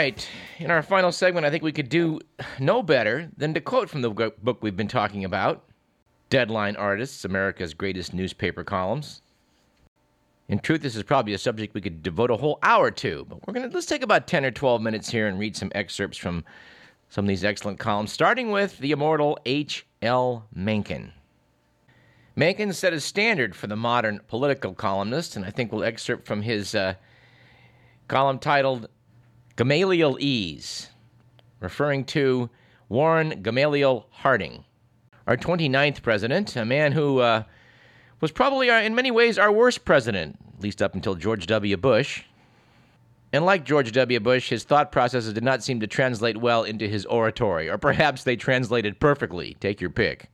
Right. In our final segment, I think we could do no better than to quote from the book we've been talking about Deadline Artists, America's Greatest Newspaper Columns. In truth, this is probably a subject we could devote a whole hour to, but we're going to let's take about 10 or 12 minutes here and read some excerpts from some of these excellent columns, starting with the immortal H.L. Mencken. Mencken set a standard for the modern political columnist, and I think we'll excerpt from his uh, column titled Gamalielese, referring to Warren Gamaliel Harding, our 29th president, a man who uh, was probably, our, in many ways, our worst president, at least up until George W. Bush. And like George W. Bush, his thought processes did not seem to translate well into his oratory, or perhaps they translated perfectly. Take your pick.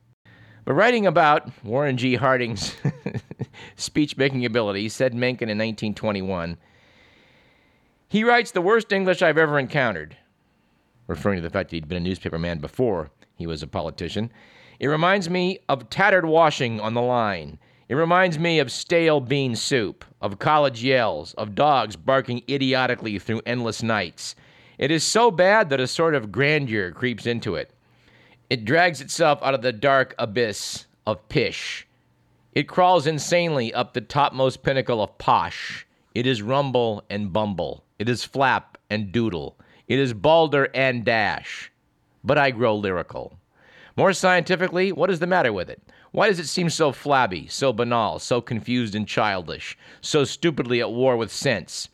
But writing about Warren G. Harding's speech making ability, said Mencken in 1921, he writes the worst English I've ever encountered, referring to the fact that he'd been a newspaper man before he was a politician. It reminds me of tattered washing on the line. It reminds me of stale bean soup, of college yells, of dogs barking idiotically through endless nights. It is so bad that a sort of grandeur creeps into it. It drags itself out of the dark abyss of pish. It crawls insanely up the topmost pinnacle of posh. It is rumble and bumble. It is flap and doodle. It is balder and dash. But I grow lyrical. More scientifically, what is the matter with it? Why does it seem so flabby, so banal, so confused and childish, so stupidly at war with sense?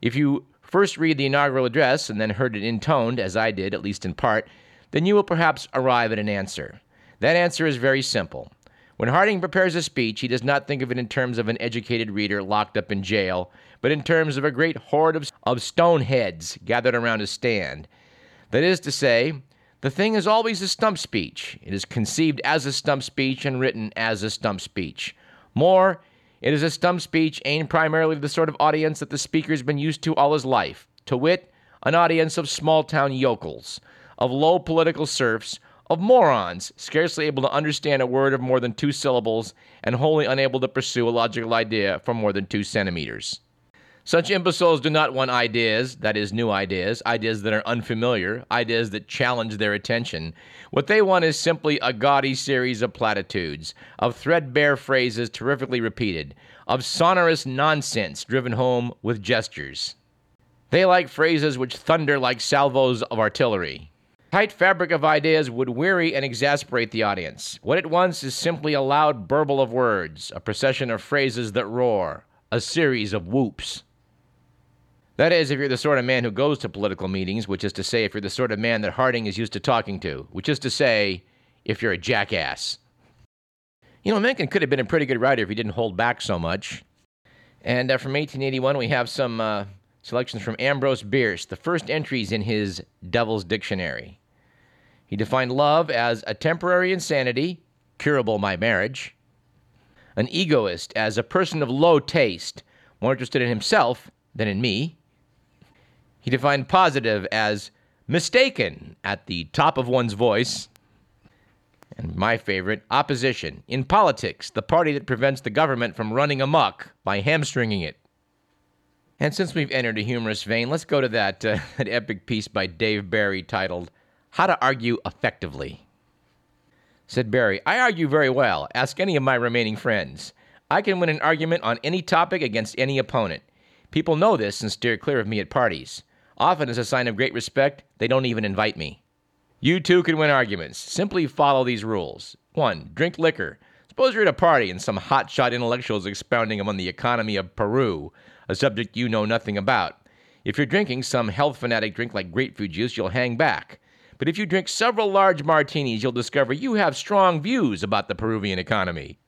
If you first read the inaugural address and then heard it intoned, as I did, at least in part, then you will perhaps arrive at an answer. That answer is very simple. When Harding prepares a speech, he does not think of it in terms of an educated reader locked up in jail, but in terms of a great horde of, of stoneheads gathered around a stand. That is to say, the thing is always a stump speech. It is conceived as a stump speech and written as a stump speech. More, it is a stump speech aimed primarily at the sort of audience that the speaker has been used to all his life to wit, an audience of small town yokels, of low political serfs, of morons, scarcely able to understand a word of more than two syllables and wholly unable to pursue a logical idea for more than two centimeters. Such imbeciles do not want ideas, that is, new ideas, ideas that are unfamiliar, ideas that challenge their attention. What they want is simply a gaudy series of platitudes, of threadbare phrases terrifically repeated, of sonorous nonsense driven home with gestures. They like phrases which thunder like salvos of artillery. Tight fabric of ideas would weary and exasperate the audience. What it wants is simply a loud burble of words, a procession of phrases that roar, a series of whoops. That is, if you're the sort of man who goes to political meetings, which is to say, if you're the sort of man that Harding is used to talking to, which is to say, if you're a jackass. You know, Mencken could have been a pretty good writer if he didn't hold back so much. And uh, from 1881, we have some uh, selections from Ambrose Bierce, the first entries in his Devil's Dictionary. He defined love as a temporary insanity, curable by marriage, an egoist as a person of low taste, more interested in himself than in me, he defined positive as mistaken at the top of one's voice. And my favorite, opposition. In politics, the party that prevents the government from running amok by hamstringing it. And since we've entered a humorous vein, let's go to that, uh, that epic piece by Dave Barry titled How to Argue Effectively. Said Barry, I argue very well. Ask any of my remaining friends. I can win an argument on any topic against any opponent. People know this and steer clear of me at parties. Often, as a sign of great respect, they don't even invite me. You too can win arguments. Simply follow these rules. 1. Drink liquor. Suppose you're at a party and some hotshot intellectual is expounding on the economy of Peru, a subject you know nothing about. If you're drinking some health fanatic drink like grapefruit juice, you'll hang back. But if you drink several large martinis, you'll discover you have strong views about the Peruvian economy.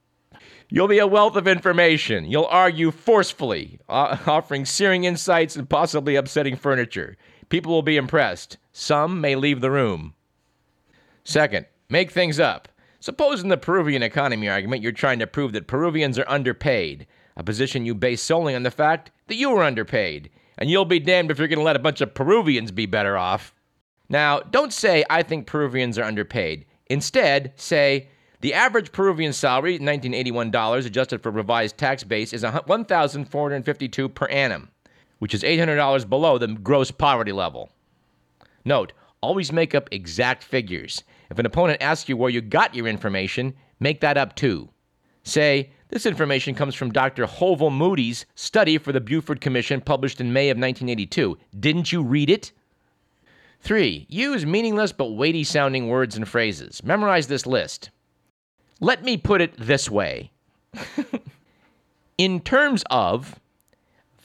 You'll be a wealth of information. You'll argue forcefully, uh, offering searing insights and possibly upsetting furniture. People will be impressed. Some may leave the room. Second, make things up. Suppose in the Peruvian economy argument you're trying to prove that Peruvians are underpaid, a position you base solely on the fact that you are underpaid, and you'll be damned if you're going to let a bunch of Peruvians be better off. Now, don't say, I think Peruvians are underpaid. Instead, say, the average Peruvian salary, $1981 adjusted for revised tax base, is 1,452 per annum, which is $800 below the gross poverty level. Note, always make up exact figures. If an opponent asks you where you got your information, make that up too. Say, this information comes from Dr. Hovell Moody's study for the Buford Commission published in May of 1982. Didn't you read it? 3. Use meaningless but weighty sounding words and phrases. Memorize this list. Let me put it this way In terms of,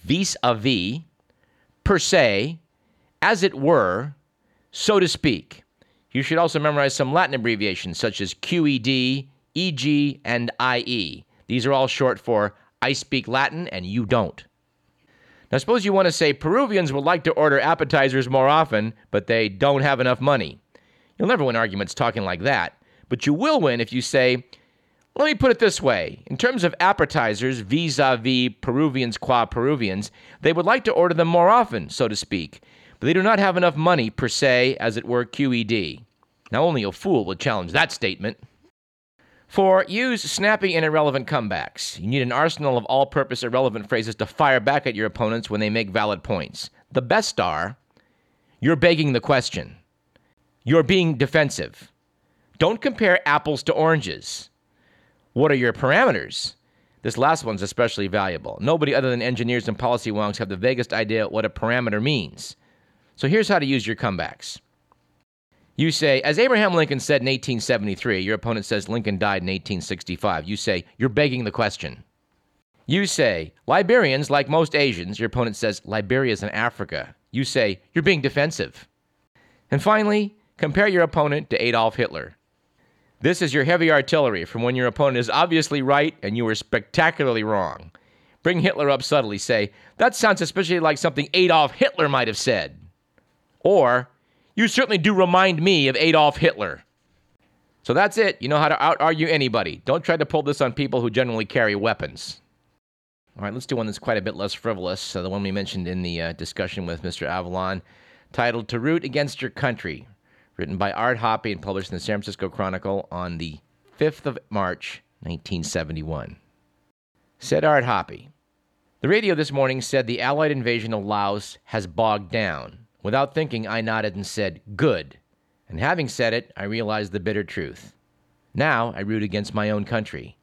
vis a vis, per se, as it were, so to speak. You should also memorize some Latin abbreviations such as QED, EG, and IE. These are all short for I speak Latin and you don't. Now, suppose you want to say Peruvians would like to order appetizers more often, but they don't have enough money. You'll never win arguments talking like that, but you will win if you say, let me put it this way. In terms of appetizers vis a vis Peruvians qua Peruvians, they would like to order them more often, so to speak, but they do not have enough money per se, as it were QED. Now, only a fool would challenge that statement. 4. Use snappy and irrelevant comebacks. You need an arsenal of all purpose irrelevant phrases to fire back at your opponents when they make valid points. The best are you're begging the question, you're being defensive. Don't compare apples to oranges. What are your parameters? This last one's especially valuable. Nobody other than engineers and policy wonks have the vaguest idea what a parameter means. So here's how to use your comebacks. You say, as Abraham Lincoln said in 1873, your opponent says Lincoln died in 1865. You say, you're begging the question. You say, Liberians, like most Asians, your opponent says, Liberia's in Africa. You say, you're being defensive. And finally, compare your opponent to Adolf Hitler. This is your heavy artillery from when your opponent is obviously right and you were spectacularly wrong. Bring Hitler up subtly. Say, that sounds especially like something Adolf Hitler might have said. Or, you certainly do remind me of Adolf Hitler. So that's it. You know how to out argue anybody. Don't try to pull this on people who generally carry weapons. All right, let's do one that's quite a bit less frivolous. The one we mentioned in the uh, discussion with Mr. Avlon, titled To Root Against Your Country, written by Art Hoppe and published in the San Francisco Chronicle on the 5th of March, 1971. Said Art Hoppe, The radio this morning said the Allied invasion of Laos has bogged down. Without thinking, I nodded and said, Good. And having said it, I realized the bitter truth. Now I root against my own country.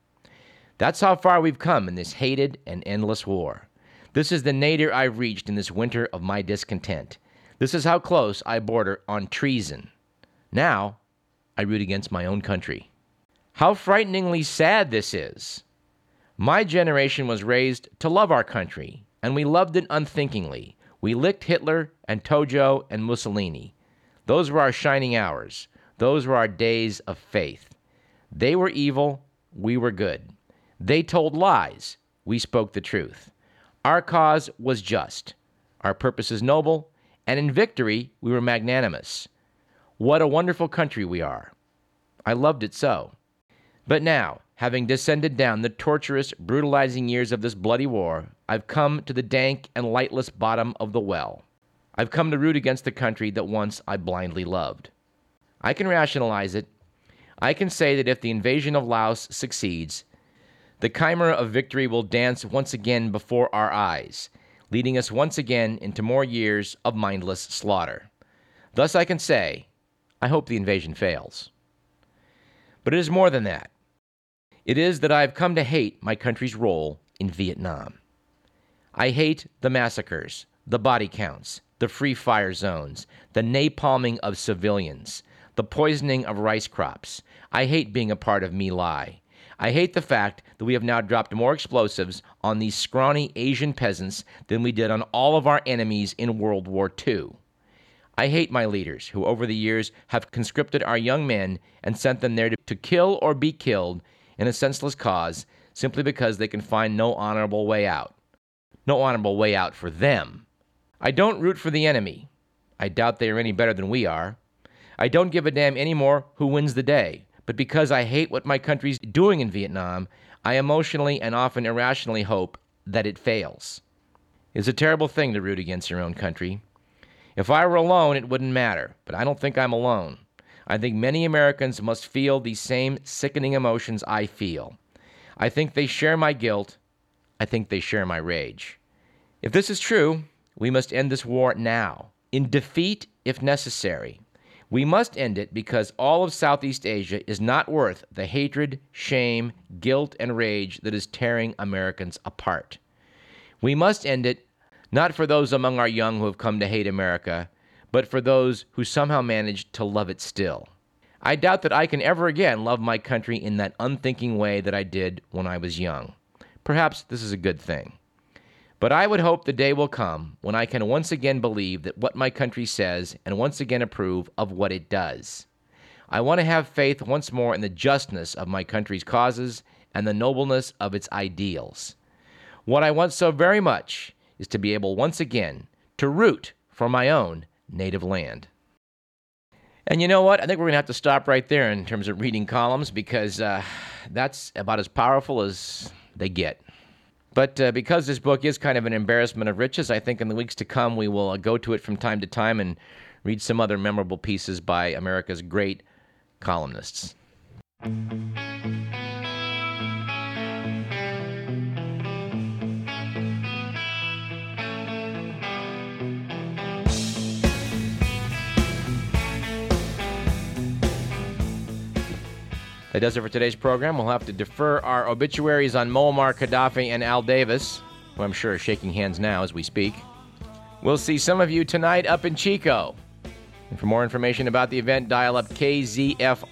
That's how far we've come in this hated and endless war. This is the nadir I've reached in this winter of my discontent. This is how close I border on treason. Now I root against my own country. How frighteningly sad this is. My generation was raised to love our country, and we loved it unthinkingly. We licked Hitler and Tojo and Mussolini. Those were our shining hours. Those were our days of faith. They were evil, we were good. They told lies, we spoke the truth. Our cause was just, our purpose is noble, and in victory we were magnanimous. What a wonderful country we are. I loved it so. But now, having descended down the torturous, brutalizing years of this bloody war, I've come to the dank and lightless bottom of the well. I've come to root against the country that once I blindly loved. I can rationalize it. I can say that if the invasion of Laos succeeds, the chimera of victory will dance once again before our eyes, leading us once again into more years of mindless slaughter. Thus I can say, I hope the invasion fails. But it is more than that. It is that I have come to hate my country's role in Vietnam. I hate the massacres, the body counts, the free fire zones, the napalming of civilians, the poisoning of rice crops. I hate being a part of My Lai. I hate the fact that we have now dropped more explosives on these scrawny Asian peasants than we did on all of our enemies in World War II. I hate my leaders who, over the years, have conscripted our young men and sent them there to, kill or be killed in a senseless cause simply because they can find no honorable way out. No honorable way out for them. I don't root for the enemy. I doubt they are any better than we are. I don't give a damn anymore who wins the day. But because I hate what my country's doing in Vietnam, I emotionally and often irrationally hope that it fails. It's a terrible thing to root against your own country. If I were alone, it wouldn't matter, but I don't think I'm alone. I think many Americans must feel these same sickening emotions I feel. I think they share my guilt. I think they share my rage. If this is true, we must end this war now, in defeat if necessary. We must end it because all of Southeast Asia is not worth the hatred, shame, guilt, and rage that is tearing Americans apart. We must end it not for those among our young who have come to hate America, but for those who somehow managed to love it still. I doubt that I can ever again love my country in that unthinking way that I did when I was young. Perhaps this is a good thing. But I would hope the day will come when I can once again believe that what my country says and once again approve of what it does. I want to have faith once more in the justness of my country's causes and the nobleness of its ideals. What I want so very much is to be able once again to root for my own native land. And you know what? I think we're going to have to stop right there in terms of reading columns because uh, that's about as powerful as they get. But uh, because this book is kind of an embarrassment of riches, I think in the weeks to come we will uh, go to it from time to time and read some other memorable pieces by America's great columnists. That does it for today's program. We'll have to defer our obituaries on Muammar Gaddafi and Al Davis, who I'm sure are shaking hands now as we speak. We'll see some of you tonight up in Chico. And for more information about the event, dial up kzfr.org.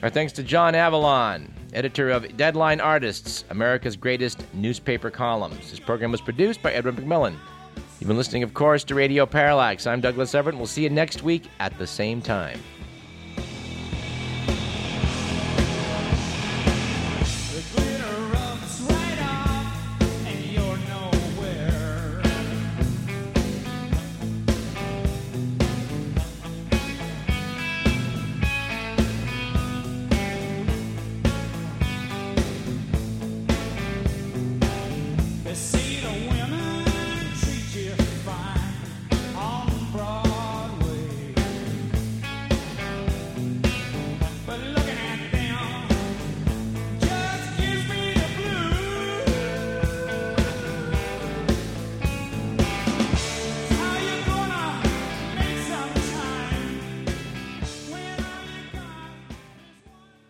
Our thanks to John Avlon, editor of Deadline Artists, America's greatest newspaper columns. This program was produced by Edwin McMillan. You've been listening, of course, to Radio Parallax. I'm Douglas Everett. We'll see you next week at the same time.